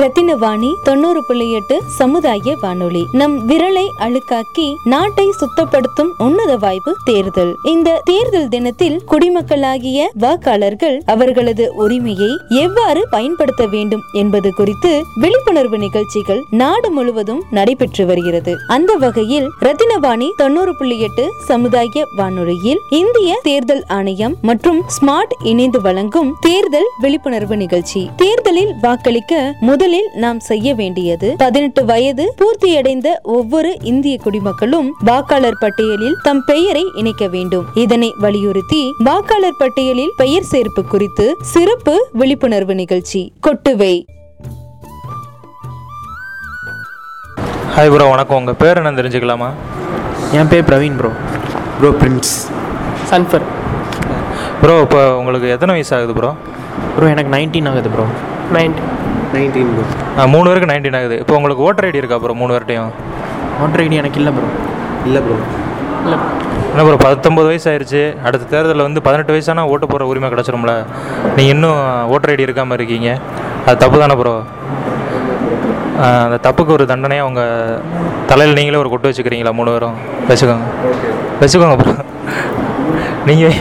ரத்தினவாணி தொண்ணூறு புள்ளி எட்டு சமுதாய வானொலி. நம் விரலை அழுக்காக்கி நாட்டை சுத்தப்படுத்தும் உன்னத வாய்ப்பு தேர்தல். இந்த தேர்தல் தினத்தில் குடிமக்களாகிய வாக்காளர்கள் அவர்களது உரிமையை எவ்வாறு பயன்படுத்த வேண்டும் என்பது குறித்து விழிப்புணர்வு நிகழ்ச்சிகள் நாடு முழுவதும் நடைபெற்று வருகிறது. அந்த வகையில் ரத்தினவாணி தொண்ணூறு புள்ளி எட்டு சமுதாய வானொலியில் இந்திய தேர்தல் ஆணையம் மற்றும் ஸ்மார்ட் இணைந்து வழங்கும் தேர்தல் விழிப்புணர்வு நிகழ்ச்சி. தேர்தலில் வாக்களிக்க முதல் முதலில் நாம் செய்ய வேண்டியது பதினெட்டு வயது பூர்த்தியடைந்த ஒவ்வொரு இந்திய குடிமக்களும் வாக்காளர் பட்டியலில் தம் பெயரை இணைக்க வேண்டும். இதனை வலியுறுத்தி வாக்காளர் பட்டியலில் பெயர் சேர்ப்பு குறித்து சிறப்பு விழிப்புணர்வு நிகழ்ச்சி கொட்டுவை. ஹாய் ப்ரோ வணக்கம். உங்கள் பேர் என்ன தெரிஞ்சுக்கலாமா? என் பேர் பிரவீன் ப்ரோ ப்ரோ பிரின்ஸ் சன்ஃபர். ப்ரோ இப்போ உங்களுக்கு எத்தனை வயசு ஆகுது ப்ரோ ப்ரோ எனக்கு நைன்டீன் ஆகுது ப்ரோ நைன்டி நைன்டீன் ப்ரோ ஆ, மூணு பேருக்கு நைன்டீன் ஆகுது. இப்போ உங்களுக்கு ஓட்டர் ஐடி இருக்கா ப்ரோ மூணு பேர்ட்டையும் ஓட்டர் ஐடி எனக்கு இல்லை ப்ரோ இல்லை ப்ரோ இல்லை. என்ன ப்ரோ பத்தொம்பது வயசு ஆயிடுச்சு அடுத்த தேர்தலில் வந்து பதினெட்டு வயசானா ஓட்டு போகிற உரிமை கிடச்சிரும்ல. நீங்கள் இன்னும் ஓட்டர் ஐடி இருக்காமல் இருக்கீங்க. அது தப்பு தானே ப்ரோ அந்த தப்புக்கு ஒரு தண்டனையாக உங்கள் தலையில் நீங்களே ஒரு கொட்டு வச்சுக்கிறீங்களா மூணு பேரும்? வச்சுக்கோங்க. வச்சுக்கோங்க ப்ரோ நீங்கள்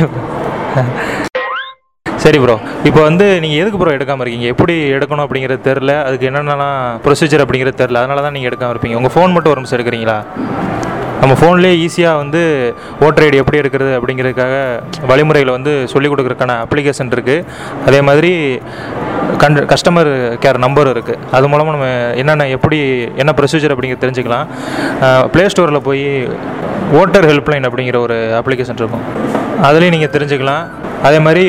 சரி ப்ரோ இப்போ வந்து நீங்கள் எதுக்கு ப்ரோ எடுக்காமல் இருக்கீங்க? எப்படி எடுக்கணும் அப்படிங்கிறது தெரில அதுக்கு என்னென்னலாம் ப்ரொசீஜர் அப்படிங்கிறது தெரில அதனால தான் நீங்கள் எடுக்காமல் இருப்பீங்க. உங்கள் ஃபோன் மட்டும் ஒரு நிமிஷம் எடுக்கிறீங்களா? நம்ம ஃபோன்லேயே ஈஸியாக வந்து ஓட்டர் ஐடி எப்படி எடுக்கிறது அப்படிங்கிறதுக்காக வழிமுறைகளை வந்து சொல்லிக் கொடுக்குறதுக்கான அப்ளிகேஷன் இருக்குது அதே மாதிரி கண்ட் கஸ்டமர் கேர் நம்பர் இருக்குது அது மூலமாக நம்ம என்னென்ன எப்படி என்ன ப்ரொசீஜர் அப்படிங்கிறது தெரிஞ்சுக்கலாம். ப்ளே ஸ்டோரில் போய் ஓட்டர் ஹெல்ப்லைன் அப்படிங்கிற ஒரு அப்ளிகேஷன் இருக்கும். அதுலேயும் நீங்கள் தெரிஞ்சுக்கலாம். அதே மாதிரி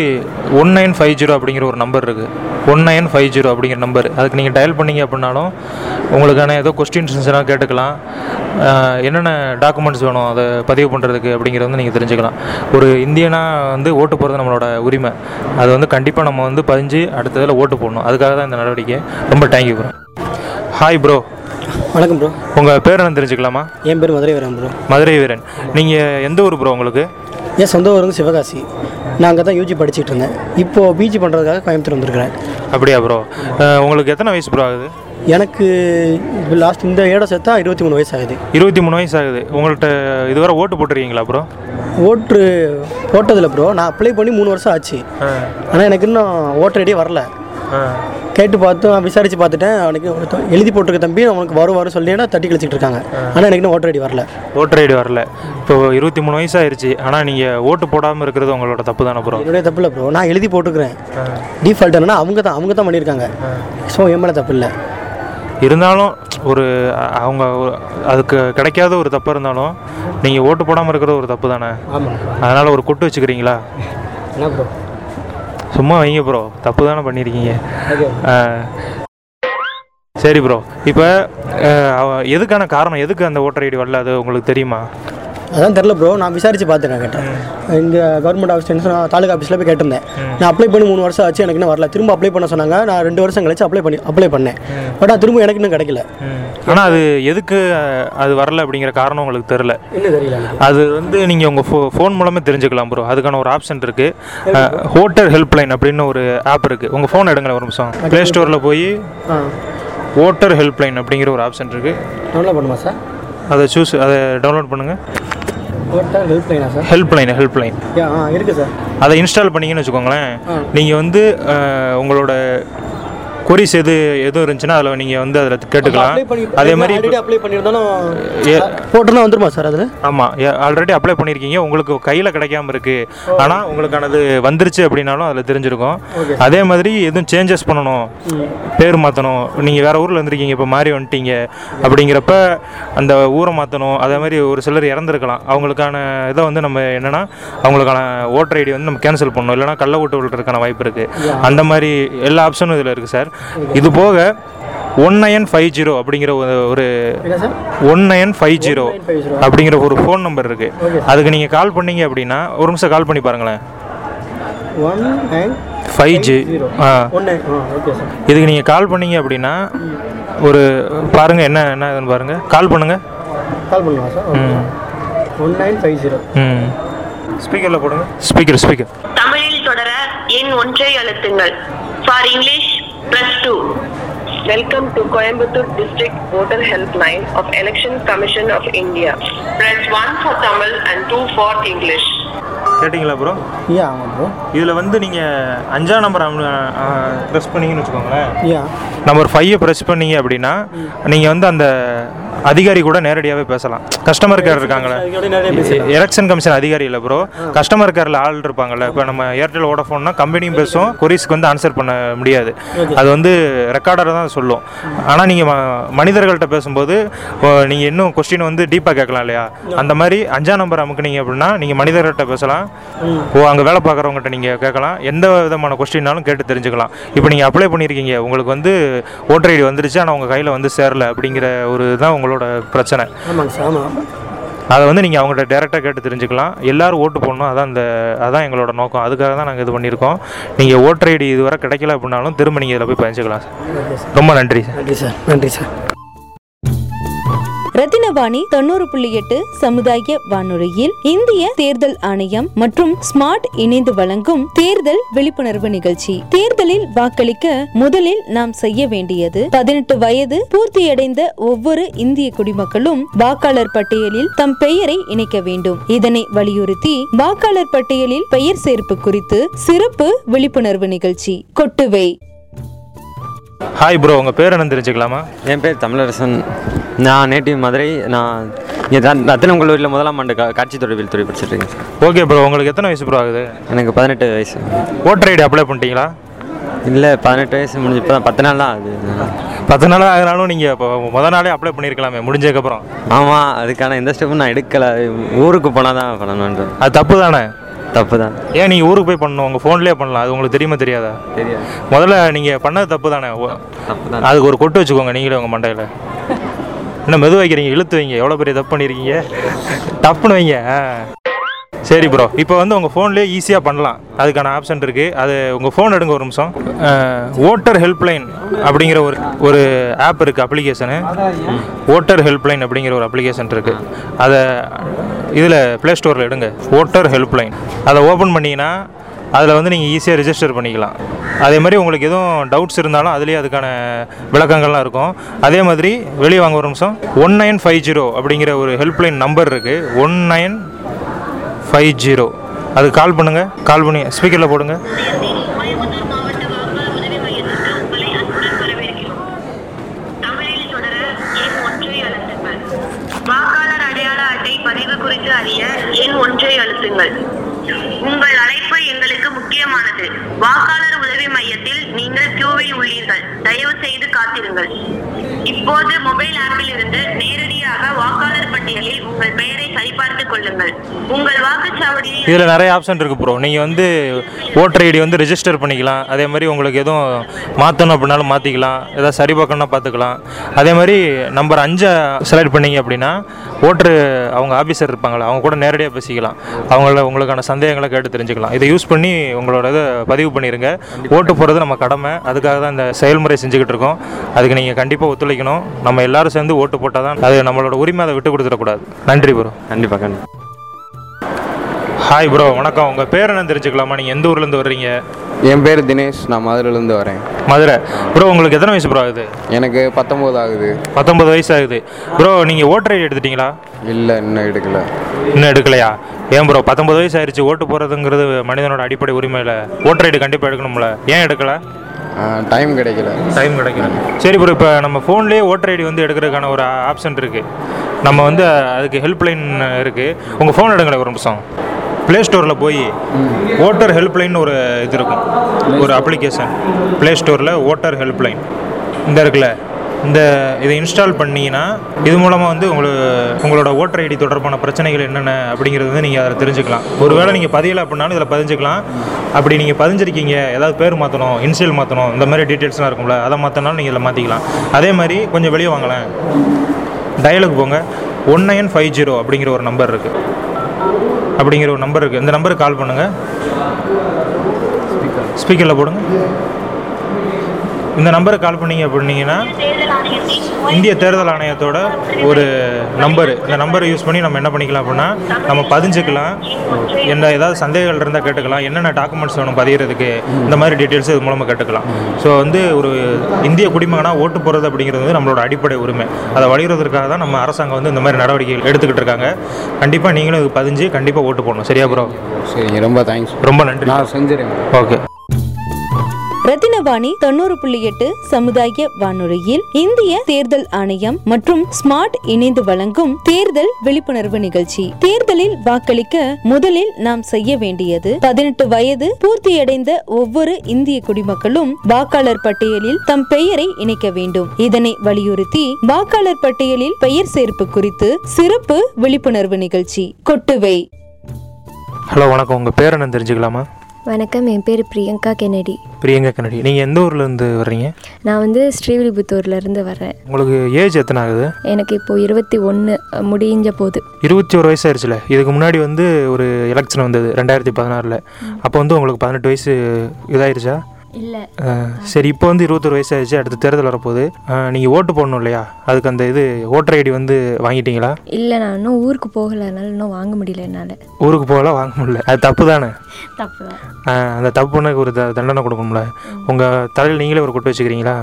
ஒன் நைன் ஃபைவ் ஜீரோ அப்படிங்கிற ஒரு நம்பர் இருக்குது ஒன் நைன் ஃபைவ் ஜீரோ அப்படிங்கிற நம்பர் அதுக்கு நீங்கள் டயல் பண்ணீங்க அப்படின்னாலும் உங்களுக்கான ஏதோ கொஸ்டின்ஸ் எல்லாம் கேட்டுக்கலாம். என்னென்ன டாக்குமெண்ட்ஸ் வேணும் அதை பதிவு பண்ணுறதுக்கு அப்படிங்கிறத வந்து நீங்கள் தெரிஞ்சுக்கலாம். ஒரு இந்தியனாக வந்து ஓட்டு போகிறது நம்மளோட உரிமை. அது வந்து கண்டிப்பாக நம்ம வந்து பதிஞ்சு அடுத்ததில் ஓட்டு போடணும். அதுக்காக தான் இந்த நடவடிக்கை. ரொம்ப thank you bro hi bro வணக்கம் ப்ரோ உங்கள் பேர் என்ன தெரிஞ்சுக்கலாமா? என் பேர் மதுரை வீரன் ப்ரோ மதுரை வீரன் நீங்கள் எந்த ஊர் ப்ரோ உங்களுக்கு? என் சொந்த ஊர் வந்து சிவகாசி. நான் அங்கே தான் யூஜி படிச்சுட்டு இருந்தேன். இப்போது பிஜி பண்ணுறதுக்காக கோயம்புத்தூர் வந்திருக்கிறேன். அப்படியா ப்ரோ உங்களுக்கு எத்தனை வயசு ப்ரோ ஆகுது? எனக்கு லாஸ்ட் இந்த ஏட சேர்த்தா இருபத்தி மூணு வயசு ஆகுது. இருபத்தி மூணு வயசு ஆகுது. உங்கள்கிட்ட இதுவரை ஓட்டு போட்டிருக்கீங்களா ப்ரோ ஓட்டு போட்டதில்ல ப்ரோ நான் அப்ளை பண்ணி மூணு வருஷம் ஆச்சு. ஆனால் எனக்கு இன்னும் ஓட்டர் ஐடியே வரல. கேட்டு பார்த்தும் விசாரித்து பார்த்துட்டேன். அவனுக்கு எழுதி போட்டிருக்க தம்பி அவனுக்கு வரும் வரும் சொல்லி தட்டி கழிச்சிட்டு இருக்காங்க. ஆனால் எனக்கு ஓட்டர் ஐடி வரல. ஓட்டர் ஐடி வரல. இப்போ இருபத்தி மூணு வயசு ஆயிருச்சு ஆனால் நீங்கள் ஓட்டு போடாமல் இருக்கிறது உங்களோட தப்பு தானே ப்ரோ என்னுடைய தப்பு இல்லை ப்ரோ நான் எழுதி போட்டுக்கிறேன் டிஃபால்ட் என்னன்னா அவங்க தான் அவங்க தான் பண்ணியிருக்காங்க. ஸோ என் மேலே தப்பு இல்லை. இருந்தாலும் ஒரு அவங்க அதுக்கு கிடைக்காத ஒரு தப்பு இருந்தாலும் நீங்கள் ஓட்டு போடாமல் இருக்கிறது ஒரு தப்பு தானே? ஆமாம் அதனால் ஒரு கொட்டு வச்சுக்கிறீங்களா? என்ன ப்ரோ சும்மா வைங்க ப்ரோ தப்பு தானே பண்ணியிருக்கீங்க. சரி ப்ரோ இப்போ எதுக்கான காரணம்? எதுக்கு அந்த ஓட்டர் ஐடி வரல? அது உங்களுக்கு தெரியுமா? அதான் தெரில ப்ரோ நான் விசாரிச்சு பார்த்துட்டேன் கேட்டேன். இங்கே கவர்மெண்ட் ஆஃபீஸ் நான் தாலுகா ஆஃபீஸில் போய் கேட்டிருந்தேன். நான் அப்ளை பண்ணி மூணு வருஷம் ஆச்சு எனக்கு இன்னும் வரல. திரும்ப அப்ளை பண்ண சொன்னாங்க. நான் ரெண்டு வருஷம் கழிச்சு அப்ளை பண்ணி அப்ளை பண்ணேன். பட் அது திரும்ப எனக்கு இன்னும் கிடைக்கல. ஆனால் அது எதுக்கு அது வரல அப்படிங்கிற காரணம் உங்களுக்கு தெரில அது வந்து நீங்கள் உங்கள் ஃபோ ஃபோன் மூலமே தெரிஞ்சுக்கலாம் ப்ரோ அதுக்கான ஒரு ஆப்ஷன் இருக்குது ஹோட்டர் ஹெல்ப்லைன் அப்படின்னு ஒரு ஆப் இருக்குது உங்கள் ஃபோன் எடுங்களேன் ஒரு நிமிஷம். ப்ளே ஸ்டோரில் போய் ஓட்டர் ஹெல்ப்லைன் அப்படிங்கிற ஒரு ஆப்ஷன் இருக்குது டவுன்லோட் பண்ணுமா சார் அதை சூஸ் அதை டவுன்லோட் பண்ணுங்கள் ஹெல்ப்லைன் ஹெல்ப்லைன் யா ஆ இருக்குது சார் அதை இன்ஸ்டால் பண்ணீங்கன்னு வச்சுக்கோங்களேன். நீங்கள் வந்து உங்களோட கொரிஸ் எது எதுவும் இருந்துச்சுன்னா அதில் நீங்கள் வந்து அதில் கேட்டுக்கலாம். அதே மாதிரி அப்ளை பண்ணியிருந்தாலும் ஏ- போட்டுனா வந்துருமா சார் அதில்? ஆமாம் ஆல்ரெடி அப்ளை பண்ணியிருக்கீங்க உங்களுக்கு கையில் கிடைக்காம இருக்கு. ஆனால் உங்களுக்கானது வந்துருச்சு அப்படின்னாலும் அதில் தெரிஞ்சிருக்கும். அதே மாதிரி எதுவும் சேஞ்சஸ் பண்ணணும். பேர் மாற்றணும் நீங்கள் வேறு ஊரில் இருந்திருக்கீங்க இப்போ மாறி வந்துட்டீங்க. அப்படிங்கிறப்ப அந்த ஊரை மாற்றணும் அதே மாதிரி ஒரு சிலர் இறந்துருக்கலாம். அவங்களுக்கான இதை வந்து நம்ம என்னென்னா அவங்களுக்கான ஓட்டர் ஐடி வந்து நம்ம கேன்சல் பண்ணணும். இல்லைனா கள்ள ஓட்டு விழுறதுக்கான வாய்ப்பு இருக்குது அந்த மாதிரி எல்லா ஆப்ஷனும் இதில் இருக்குது சார். இது போக ஒன் நயன் ஃபைவ் ஜீரோ அப்படிங்கிற ஒரு- ஒன் நயன் ஃபைவ் ஜீரோ அப்படிங்கிற ஒரு ஃபோன் நம்பர் இருக்கு. அதுக்கு நீங்கள் கால் பண்ணீங்க அப்படின்னா ஒரு நிமிஷம் கால் பண்ணி பாருங்களேன். ஒன் நைன் ஃபைவ் ஜி ஆ. இதுக்கு நீங்கள் கால் பண்ணீங்க அப்படின்னா ஒரு பாருங்கள் என்ன என்ன இதுன்னு பாருங்கள் கால் பண்ணுங்கள் கால் பண்ணுவா sir? One nine five zero. ம். ஸ்பீக்கரில் போடுங்க. Speaker speaker. தமிழில் தொடர எண் ஒன்றை அழுத்துங்கள். For English press two Welcome to Coimbatore District Voter Helpline of Election Commission of India. Press 1 for Tamil and 2 for English. கேட்டிங்களா ப்ரோ யா ஆமாம் ப்ரோ இதில் வந்து நீங்கள் அஞ்சாம் நம்பர் ப்ரெஸ் பண்ணீங்கன்னு வச்சுக்கோங்களேன் யா நம்பர் ஃபைவை ப்ரெஸ் பண்ணீங்க அப்படின்னா நீங்கள் வந்து அந்த அதிகாரி கூட நேரடியாகவே பேசலாம். கஸ்டமர் கேர் இருக்காங்களே. எலெக்ஷன் கமிஷன் அதிகாரி இல்லை ப்ரோ கஸ்டமர் கேரில் ஆள் இருப்பாங்கல்ல. இப்போ நம்ம ஏர்டெல் ஓடஃபோன்னா கம்பெனியும் பேசும். கொரிஸ்க்கு வந்து ஆன்சர் பண்ண முடியாது. அது வந்து ரெக்கார்டர் தான் சொல்லும். ஆனால் நீங்கள் மனிதர்கள்ட்ட பேசும்போது நீங்கள் இன்னும் கொஸ்டின் வந்து டீப்பாக கேட்கலாம் இல்லையா? அந்த மாதிரி அஞ்சாம் நம்பர் அமுக்குனீங்க அப்படின்னா நீங்கள் மனிதர்கள்ட்ட பேசலாம். ஓ அங்கே வேலை பார்க்குறவங்ககிட்ட நீங்கள் கேட்கலாம். எந்த விதமான கொஸ்டின்னாலும் கேட்டு தெரிஞ்சுக்கலாம். இப்போ நீங்கள் அப்ளை பண்ணியிருக்கீங்க. உங்களுக்கு வந்து ஓட்டர் ஐடி வந்துருச்சு. ஆனால் உங்கள் கையில் வந்து சேரல அப்படிங்கிற ஒரு தான் உங்களோட பிரச்சனை. ஆமாங்க சார் ஆமாம் அதை வந்து நீங்கள் அவங்கள்ட்ட டேரெக்டாக கேட்டு தெரிஞ்சுக்கலாம். எல்லாரும் ஓட்டு போடணும். அதான் இந்த அதான் எங்களோட நோக்கம். அதுக்காக தான் நாங்கள் இது பண்ணியிருக்கோம். நீங்கள் ஓட்டர் ஐடி இதுவரை கிடைக்கல அப்படின்னாலும் திரும்ப நீங்கள் இதில் போய் பயந்துக்கலாம் சார். ரொம்ப நன்றி சார். நன்றி சார். நன்றி சார். ரத்தினவாணி தொண்ணூறு புள்ளி எட்டு சமுதாய வானொலியில் இந்திய தேர்தல் ஆணையம் மற்றும் ஸ்மார்ட் இணைந்து வழங்கும் தேர்தல் விழிப்புணர்வு நிகழ்ச்சி. தேர்தலில் வாக்களிக்க முதலில் நாம் செய்ய வேண்டியது பதினெட்டு வயது பூர்த்தியடைந்த ஒவ்வொரு இந்திய குடிமக்களும் வாக்காளர் பட்டியலில் தம் பெயரை இணைக்க வேண்டும். இதனை வலியுறுத்தி வாக்காளர் பட்டியலில் பெயர் சேர்ப்பு குறித்து சிறப்பு விழிப்புணர்வு நிகழ்ச்சி. கொட்டுவை. ஹாய் ப்ரோ உங்கள் பேர் என்ன தெரிஞ்சுக்கலாமா? என் பேர் தமிழரசன். நான் நேட்டிவ் மதுரை நான் இங்கே தான் முதலாம் ஆண்டு காட்சி தொழில் துறை சார் ஓகே ப்ரோ உங்களுக்கு எத்தனை வயசு ப்ரோ ஆகுது? எனக்கு பதினெட்டு வயசு. ஓட்டர் ஐடி அப்ளை பண்ணிட்டீங்களா? இல்லை பதினெட்டு வயசு முடிஞ்சு இப்போ தான் பத்து நாள் தான் ஆகுது. பத்து நாள் ஆகினாலும் நீங்கள் இப்போ முத நாளே அப்ளை பண்ணியிருக்கலாமே முடிஞ்சதுக்கப்புறம் ஆமாம் அதுக்கான எந்த ஸ்டெப்பும் நான் எடுக்கலை. ஊருக்கு போனால் தான் பண்ணணுன்ற அது தப்பு தானே? தப்பு தான் ஏன் நீங்கள் ஊருக்கு போய் பண்ணணும்? உங்கள் ஃபோன்லேயே பண்ணலாம். அது உங்களுக்கு தெரியுமா தெரியாதா? தெரியாது. முதல்ல நீங்கள் பண்ணது தப்பு தானே தப்பு தான் அதுக்கு ஒரு கொட்டு வச்சுக்கோங்க நீங்களே உங்கள் மண்டையில். என்ன மெது வைக்கிறீங்க? இழுத்து வைங்க. எவ்வளோ பெரிய தப்பு பண்ணியிருக்கீங்க டப்புன்னு வைங்க. சரி ப்ரோ இப்போ வந்து உங்கள் ஃபோன்லேயே ஈஸியாக பண்ணலாம். அதுக்கான ஆப்ஷன் இருக்குது அது உங்கள் ஃபோன் எடுங்க ஒரு நிமிஷம். ஓட்டர் ஹெல்ப்லைன் அப்படிங்கிற ஒரு ஒரு ஆப் இருக்குது அப்ளிகேஷனு ஓட்டர் ஹெல்ப்லைன் அப்படிங்கிற ஒரு அப்ளிகேஷன் இருக்குது அதை இதில் ப்ளே ஸ்டோரில் எடுங்க. ஓட்டர் ஹெல்ப்லைன் அதை ஓப்பன் பண்ணிங்கன்னா அதில் வந்து நீங்கள் ஈஸியாக ரிஜிஸ்டர் பண்ணிக்கலாம். அதே மாதிரி உங்களுக்கு எதுவும் டவுட்ஸ் இருந்தாலும் அதுலேயே அதுக்கான விளக்கங்கள்லாம் இருக்கும். அதே மாதிரி வெளியே வாங்க ஒரு நிமிஷம். ஒன் நைன் ஃபைவ் ஜீரோ அப்படிங்கிற ஒரு ஹெல்ப்லைன் நம்பர் இருக்குது ஒன் நைன் ஃபைவ் ஜீரோ. அது கால் பண்ணுங்கள் கால் பண்ணி ஸ்பீக்கரில் போடுங்க. தமிழில் ஒன்றை அழுத்துங்கள் வாக்காளர் அடையாள அட்டை பதிவு குறித்து அறிய ஒன்றை அழுத்துங்கள். உங்கள் அழைப்பு எங்களுக்கு முக்கியமானது. வாக்காளர் உதவி மையத்தில் நீங்கள் கியூவில் உள்ளீர்கள். தயவு செய்து காத்திருங்கள். இப்போது கொள்ளுங்கள் உங்கள் வாக்குச்சாவடியை இதில் நிறைய ஆப்ஷன் இருக்குது ப்ரோ நீங்கள் வந்து ஓட்டர் ஐடி வந்து ரெஜிஸ்டர் பண்ணிக்கலாம். அதே மாதிரி உங்களுக்கு எதுவும் மாற்றணும் அப்படின்னாலும் மாற்றிக்கலாம் ஏதாவது சரி பார்க்கணும்னா பார்த்துக்கலாம். அதே மாதிரி நம்பர் அஞ்சை செலக்ட் பண்ணீங்க அப்படின்னா ஓட்டர் அவங்க ஆஃபீஸர் இருப்பாங்களா அவங்க கூட நேரடியாக பேசிக்கலாம். அவங்கள உங்களுக்கான சந்தேகங்களை கேட்டு தெரிஞ்சுக்கலாம். இதை யூஸ் பண்ணி உங்களோட இதை பதிவு பண்ணிடுங்க ஓட்டு போடுறது நம்ம கடமை. அதுக்காக தான் இந்த செயல்முறை செஞ்சுக்கிட்டு இருக்கோம். அதுக்கு நீங்கள் கண்டிப்பாக ஒத்துழைக்கணும். நம்ம எல்லாரும் சேர்ந்து ஓட்டு போட்டால் தான் அது நம்மளோட உரிமை அதை விட்டு கொடுத்துடக்கூடாது. நன்றி ப்ரோ கண்டிப்பாக கண்டிப்பாக ஹாய் ப்ரோ வணக்கம். உங்கள் பேர் என்ன தெரிஞ்சுக்கலாமா? நீங்கள் எந்த ஊர்லேருந்து வர்றீங்க? என் பேர் தினேஷ். நான் மதுரையிலேருந்து வரேன். மதுரை. ப்ரோ உங்களுக்கு எத்தனை வயசு ப்ரோ ஆகுது? எனக்கு பத்தொம்போது ஆகுது. பத்தொம்பது வயசு ஆகுது. ப்ரோ நீங்கள் ஓட்டர் ஐடி எடுத்துட்டீங்களா? இல்லை இன்னும் எடுக்கல. இன்னும் எடுக்கலையா? ஏன் ப்ரோ பத்தொம்பது வயசு ஆயிடுச்சு ஓட்டு போகிறதுங்கிறது மனிதனோட அடிப்படை உரிமையில். ஓட்டர் ஐடி கண்டிப்பாக எடுக்கணும்ல. ஏன் எடுக்கலை? டைம் கிடைக்கல. டைம் கிடைக்கல. சரி ப்ரோ இப்போ நம்ம ஃபோன்லேயே ஓட்டர் ஐடி வந்து எடுக்கிறதுக்கான ஒரு ஆப்ஷன் இருக்குது நம்ம வந்து அதுக்கு ஹெல்ப்லைன் இருக்குது உங்கள் ஃபோன் எடுங்களேன் ஒரு நிமிஷம். ப்ளே ஸ்டோரில் போய் ஓட்டர் ஹெல்ப்லைன் ஒரு இது இருக்கும். ஒரு அப்ளிகேஷன் ப்ளே ஸ்டோரில் ஓட்டர் ஹெல்ப்லைன் இந்த இருக்குல்ல இந்த இதை இன்ஸ்டால் பண்ணிங்கன்னா இது மூலமாக வந்து உங்களுக்கு உங்களோட ஓட்டர் ஐடி தொடர்பான பிரச்சனைகள் என்னென்ன அப்படிங்கிறது வந்து நீங்கள் அதில் தெரிஞ்சுக்கலாம். ஒருவேளை நீங்கள் பதியலை அப்படின்னாலும் இதில் பதிஞ்சுக்கலாம். அப்படி நீங்கள் பதிஞ்சிருக்கீங்க ஏதாவது பேர் மாற்றணும் இன்சியல் மாற்றணும் இந்த மாதிரி டீட்டெயில்ஸ்லாம் இருக்கும்ல அதை மாற்றினாலும் நீங்கள் இதில் மாற்றிக்கலாம் அதே மாதிரி கொஞ்சம் வெளியே வாங்கலாம் டயலுக்கு போங்க. ஒன் நைன் ஃபைவ் ஜீரோ அப்படிங்கிற ஒரு நம்பர் இருக்குது அப்படிங்கிற ஒரு நம்பர் இருக்குது இந்த நம்பருக்கு கால் பண்ணுங்கள் ஸ்பீக்கரில் போடுங்க. இந்த நம்பருக்கு கால் பண்ணீங்க அப்படின்னீங்கன்னா இந்திய தேர்தல் ஆணையத்தோட ஒரு நம்பர் இந்த நம்பரை யூஸ் பண்ணி நம்ம என்ன பண்ணிக்கலாம் அப்படின்னா நம்ம பதிஞ்சுக்கலாம். என்ன ஏதாவது சந்தேகங்கள் இருந்தால் கேட்டுக்கலாம். என்னென்ன டாக்குமெண்ட்ஸ் வேணும் பதிகிறதுக்கு இந்த மாதிரி டீட்டெயில்ஸ் இது மூலமாக கேட்டுக்கலாம். ஸோ வந்து ஒரு இந்திய குடிமகனாக ஓட்டு போடுறது அப்படிங்கிறது வந்து நம்மளோட அடிப்படை உரிமை. அதை வழிகிறதுக்காக தான் நம்ம அரசாங்கம் வந்து இந்த மாதிரி நடவடிக்கைகள் எடுத்துக்கிட்டு இருக்காங்க. கண்டிப்பாக நீங்களும் இது பதிஞ்சு கண்டிப்பாக ஓட்டு போடணும். சரியா ப்ரோ சரிங்க ரொம்ப தேங்க்ஸ் ரொம்ப நன்றி. நான் செஞ்சிடுறேன் ஓகே ரத்தினவாணி தொண்ணூறு புள்ளி எட்டு சமுதாய வானொலியில் இந்திய தேர்தல் ஆணையம் மற்றும் ஸ்மார்ட் இணைந்து வழங்கும் தேர்தல் விழிப்புணர்வு நிகழ்ச்சி. தேர்தலில் வாக்களிக்க முதலில் நாம் செய்ய வேண்டியது பதினெட்டு வயது பூர்த்தியடைந்த ஒவ்வொரு இந்திய குடிமக்களும் வாக்காளர் பட்டியலில் தம் பெயரை இணைக்க வேண்டும். இதனை வலியுறுத்தி வாக்காளர் பட்டியலில் பெயர் சேர்ப்பு குறித்து சிறப்பு விழிப்புணர்வு நிகழ்ச்சி. கொட்டுவை. ஹலோ வணக்கம். உங்கள் பேர் என்ன தெரிஞ்சுக்கலாமா? வணக்கம் என் பேர் பிரியங்கா கென்னடி. பிரியங்கா கன்னடி நீங்கள் எந்த ஊர்லேருந்து வர்றீங்க? நான் வந்து ஸ்ரீவில்லிபுத்தூர்லேருந்து வர்றேன். உங்களுக்கு ஏஜ் எத்தனை ஆகுது? எனக்கு இப்போது இருபத்தி ஒன்று முடிஞ்ச போது. இருபத்தி ஒரு வயசு ஆயிடுச்சுல இதுக்கு முன்னாடி வந்து ஒரு எலெக்ஷன் வந்தது ரெண்டாயிரத்தி பதினாறில். அப்போ வந்து உங்களுக்கு பதினெட்டு வயசு இதாயிருச்சா? இல்லை. சரி இப்போ வந்து இருபத்தொரு வயசு ஆயிடுச்சு அடுத்து தேர்தல் வரப்போகுது. நீங்கள் ஓட்டு போடணும் இல்லையா? அதுக்கு அந்த இது ஓட்டர் ஐடி வந்து வாங்கிட்டீங்களா? இல்லை நான் இன்னும் ஊருக்கு போகலை. அதனால இன்னும் வாங்க முடியல என்னால். ஊருக்கு போகலாம் வாங்க முடியல. அது தப்பு தானே? தப்பு அந்த தப்பு பண்ணக்கு ஒரு த தண்டனை கொடுக்கணும்ல. உங்கள் தலையில் நீங்களே ஒரு கொட்டு வச்சுக்கிறீங்களா?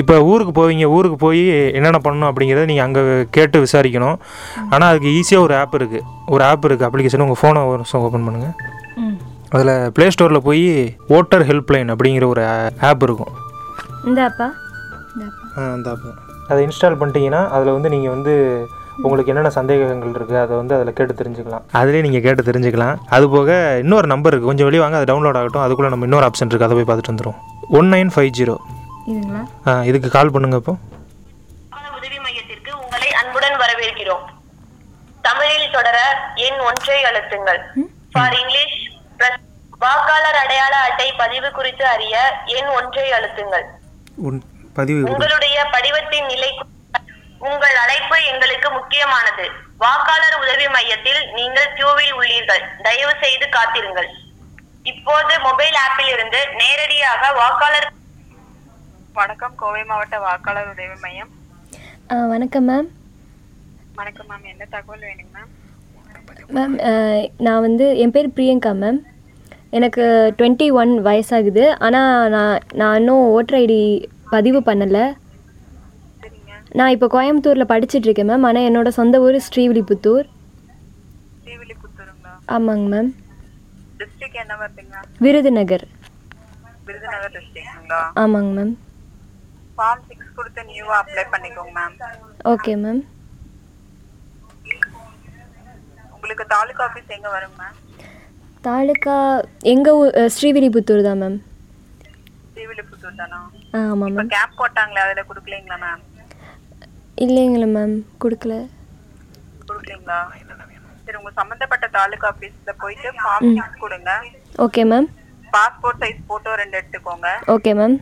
இப்போ ஊருக்கு போவீங்க ஊருக்கு போய் என்னென்ன பண்ணணும் அப்படிங்கிறத நீங்கள் அங்கே கேட்டு விசாரிக்கணும். ஆனால் அதுக்கு ஈஸியாக ஒரு ஆப் இருக்குது ஒரு ஆப் இருக்குது அப்ளிகேஷன் உங்கள் ஃபோனை ஒரு ஓப்பன் பண்ணுங்கள் அதில் ப்ளே ஸ்டோரில் போய் ஓட்டர் ஹெல்ப்லைன் அப்படிங்கிற ஒரு ஆப் இருக்கும். இந்தாப்பா இந்தாப்பா ஆ, அதை இன்ஸ்டால் பண்ணிட்டீங்கன்னா அதில் வந்து நீங்கள் வந்து உங்களுக்கு என்னென்ன சந்தேகங்கள் இருக்குது அதை வந்து அதில் கேட்டு தெரிஞ்சுக்கலாம். அதிலே நீங்கள் கேட்டு தெரிஞ்சுக்கலாம். அது போக இன்னொரு நம்பர் இருக்குது கொஞ்சம் வெளியே வாங்க அது டவுன்லோட் ஆகட்டும். அதுக்குள்ளே நம்ம இன்னொரு ஆப்ஷன் இருக்குது அதை போய் பார்த்துட்டு வந்துடும் ஒன் நைன் ஃபைவ் ஜீரோ இதுங்களா? இதுக்கு கால் பண்ணுங்க இப்போ. உதவி மையத்திற்கு உங்களை அன்புடன் வரவேற்கிறோம். தமிழில் தொடர எண் ஒன்றை அழுத்துங்கள். ஃபார் இங்கிலீஷ் வாக்காளர் அடையாள அட்டை பதிவு குறித்து அறிய எண் ஒன்றை அழுத்துங்கள். பதிவு உங்களுடைய படிவத்தின் நிலை உங்கள் அழைப்பு எங்களுக்கு முக்கியமானது. வாக்காளர் உதவி மையத்தில் நீங்கள் கியூவில் உள்ளீர்கள். தயவு செய்து காத்திருங்கள். இப்போது மொபைல் ஆப்பில் இருந்து நேரடியாக வாக்காளர். வணக்கம். கோவை மாவட்ட வாக்காளர் உதவி மையம். வணக்கம் மேம். வணக்கம் மேம். என்ன தகவல் வேணுங்க மேம்? மேம் நான் வந்து என் பேர் பிரியங்கா மேம். எனக்கு டுவெண்ட்டி ஒன் வயசாகுது. ஆனால் நான் நான் இன்னும் ஓட்டர் ஐடி பதிவு பண்ணலை. நான் இப்போ கோயம்புத்தூரில் படிச்சுட்டு இருக்கேன் மேம். ஆனால் என்னோட சொந்த ஊர் ஸ்ரீவில்லிபுத்தூர். ஆமாங்க மேம். விருதுநகர். ஆமாங்க மேம். ஃபார்ம் சிக்ஸ் கொடுத்து நியூவா அப்ளை பண்ணிக்கோங்க மேம். Okay ma'am. உங்களுக்கு தாலுகா ஆஃபீஸ் எங்க வருங்க மேம்? தாலுக்கா எங்கள் ஊர் ஸ்ரீவில்லிபுத்தூர் தான் மேம் ஸ்ரீவில்லிபுத்தூர் தானா? ஆ ஆமாம் மேம் கேப் போட்டாங்களே அதுல கொடுக்கலீங்களா மேம் இல்லைங்களா மேம் கொடுக்கல. கொடுக்கலீங்களா? சரி உங்க சம்பந்தப்பட்ட தாலுகா ஆஃபீஸ்ல போயிட்டு ஃபார்ம் கொடுங்க. Okay ma'am passport size photo ரெண்டு எடுத்துக்கோங்க. ஓகே மேம்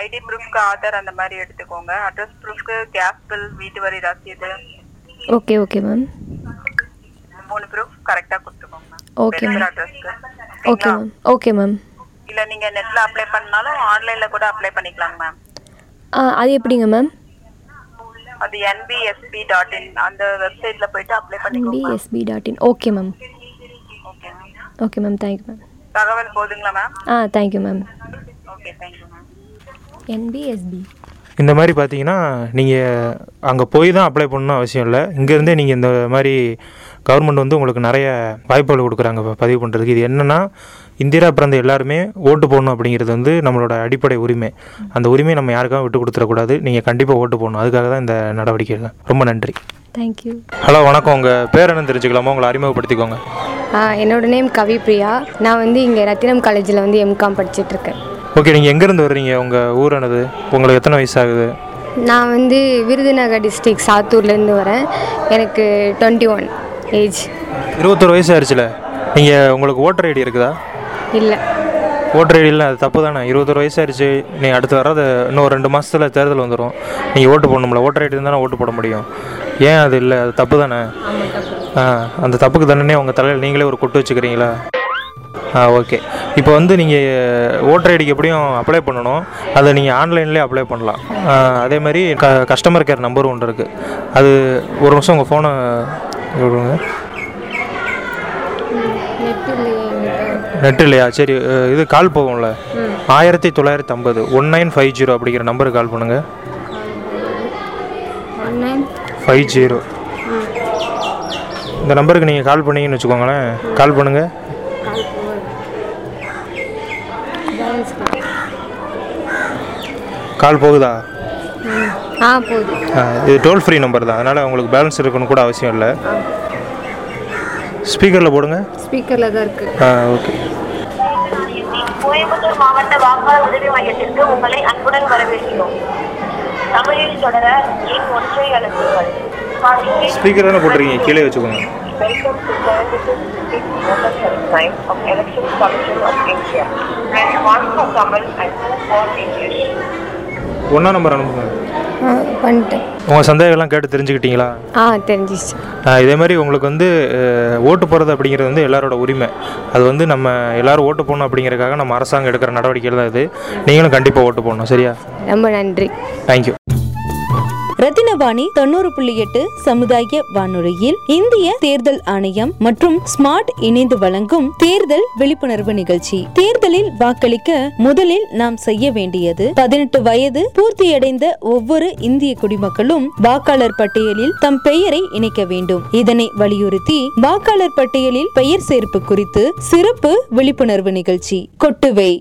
ஐடி ப்ரூஃப்க்கு ஆதார் அந்த மாதிரி எடுத்துக்கோங்க. அட்ரஸ் ப்ரூஃப்க்கு கேஸ் பில் வீட்டு வரி ரசீது. ஓகே ஓகே மேம் மூணு ப்ரூஃப் கரெக்டா கொடுத்துக்கோங்க மேம் Okay, ma'am. அட்ரஸ்க்கு ஓகே மேம் ஓகே மேம் இல்ல நீங்க நெட்ல அப்ளை பண்ணாலும் ஆன்லைன்ல கூட அப்ளை பண்ணிக்கலாங்க மேம் ஆ அது எப்படிங்க மேம் அது என்பிஎஸ்பி டாட் இன் அந்த வெப்சைட்ல போயிட்டு அப்ளை பண்ணிக்கோங்க P S P dot in okay ma'am okay ma'am okay ma'am thank you ma'am தகவல் போதுங்களா ma'am ah thank you ma'am okay thank you ma'am N P S P இந்த மாதிரி பார்த்தீங்கன்னா நீங்கள் அங்கே போய் தான் அப்ளை பண்ணணும் அவசியம் இல்லை. இங்கேருந்தே நீங்கள் இந்த மாதிரி கவர்மெண்ட் வந்து உங்களுக்கு நிறைய வாய்ப்புகள் கொடுக்குறாங்க பதிவு பண்ணுறதுக்கு இது என்னென்னா இந்திரா பிறந்த எல்லாருமே ஓட்டு போடணும் அப்படிங்கிறது வந்து நம்மளோட அடிப்படை உரிமை. அந்த உரிமையை நம்ம யாருக்காகவும் விட்டு கொடுத்துடக்கூடாது. நீங்கள் கண்டிப்பாக ஓட்டு போடணும். அதுக்காக தான் இந்த நடவடிக்கைகள் ரொம்ப நன்றி. தேங்க்யூ ஹலோ வணக்கம். உங்கள் பேர் என்னன்னு தெரிஞ்சுக்கலாமா? உங்களை அறிமுகப்படுத்திக்கோங்க. என்னோட நேம் கவி பிரியா. நான் வந்து இங்கே ரத்தினம் காலேஜில் வந்து எம்காம் படிச்சுட்டு இருக்கேன். ஓகே நீங்கள் எங்கேருந்து வர்றீங்க? உங்கள் ஊர் என்னது? உங்களுக்கு எத்தனை வயசு ஆகுது நான் வந்து விருதுநகர் டிஸ்ட்ரிக்ட் சாத்தூர்லேருந்து வரேன். எனக்கு டுவெண்ட்டி ஒன் ஏஜ் இருபத்தொரு வயசு ஆயிடுச்சுல நீங்கள் உங்களுக்கு ஓட்டர் ஐடி இருக்குதா? இல்லை. ஓட்டர் ஐடி இல்லை அது தப்பு தானே இருபத்தொரு வயசு ஆயிடுச்சு நீங்கள் அடுத்து வர்றது இன்னும் ரெண்டு மாதத்தில் தேர்தல் வந்துடும் நீங்கள் ஓட்டு போடணும்ல ஓட்டர் ஐடி இருந்தால் ஓட்டு போட முடியும். ஏன் அது இல்லை? அது தப்பு தானே ஆ அந்த தப்புக்கு தானே உங்கள் தலையில் நீங்களே ஒரு கொட்டு வச்சுக்கிறீங்களா? ஆ ஓகே. இப்போ வந்து நீங்கள் ஓட்டர் ஐடிக்கு எப்படியும் அப்ளை பண்ணணும். அதை நீங்கள் ஆன்லைன்லேயே அப்ளை பண்ணலாம். அதே மாதிரி க கஸ்டமர் கேர் நம்பர் ஒன்று இருக்குது அது ஒரு நிமிஷம் உங்கள் ஃபோனை விடுங்க நெட் இல்லையே சரி இது கால் போகும்ல ஆயிரத்தி தொள்ளாயிரத்தி ஐம்பது ஒன் நைன் ஃபைவ் ஜீரோ அப்படிங்கிற நம்பருக்கு கால் நைன் ஃபைவ் ஜீரோ. இந்த நம்பருக்கு நீங்கள் கால் பண்ணீங்கன்னு வச்சுக்கோங்களேன். கால் பண்ணுங்கள் கால் போகுதா? ஆ போகுது ஆ, இது டோல் ஃப்ரீ நம்பர் தான். அதனால் உங்களுக்கு பேலன்ஸ் இருக்கணும் கூட அவசியம் இல்லை. ஸ்பீக்கரில் போடுங்க. ஸ்பீக்கரில் தான் இருக்குது ஆ ஓகே கோயம்புத்தூர் மாவட்ட வாக்காளர் உதவி மையத்திற்கு உங்களை அன்புடன் வரவேற்கிறோம். தமிழில் தொடர எண் ஒன்றை அழுத்துங்கள்? ஸ்பீக்கர் தானே போட்டிருக்கீங்க? கீழே வச்சுக்கோங்க. Welcome to Coimbatore District Voter of Election Commission of India. Press 1 for Tamil and 2 for English. ஒன்றா நம்பர் அனுப்புங்க. பண்ணிட்டேன். உங்கள் சந்தேகம்லாம் கேட்டு தெரிஞ்சுக்கிட்டீங்களா? ஆ தெரிஞ்சிச்சு இதே மாதிரி உங்களுக்கு வந்து ஓட்டு போகிறது அப்படிங்கிறது வந்து எல்லாரோட உரிமை. அது வந்து நம்ம எல்லாரும் ஓட்டு போடணும் அப்படிங்கிறதுக்காக நம்ம அரசாங்கம் எடுக்கிற நடவடிக்கைகள் தான் இது. நீங்களும் கண்டிப்பாக ஓட்டு போடணும் சரியா? ரொம்ப நன்றி. தேங்க்யூ ரத்தினவாணி தொண்ணூறு புள்ளி எட்டு சமுதாய வானொலியில் இந்திய தேர்தல் ஆணையம் மற்றும் ஸ்மார்ட் இணைந்து வழங்கும் தேர்தல் விழிப்புணர்வு நிகழ்ச்சி. தேர்தலில் வாக்களிக்க முதலில் நாம் செய்ய வேண்டியது பதினெட்டு வயது பூர்த்தியடைந்த ஒவ்வொரு இந்திய குடிமக்களும் வாக்காளர் பட்டியலில் தம் பெயரை இணைக்க வேண்டும். இதனை வலியுறுத்தி வாக்காளர் பட்டியலில் பெயர் சேர்ப்பு குறித்து சிறப்பு விழிப்புணர்வு நிகழ்ச்சி. கொட்டுவை.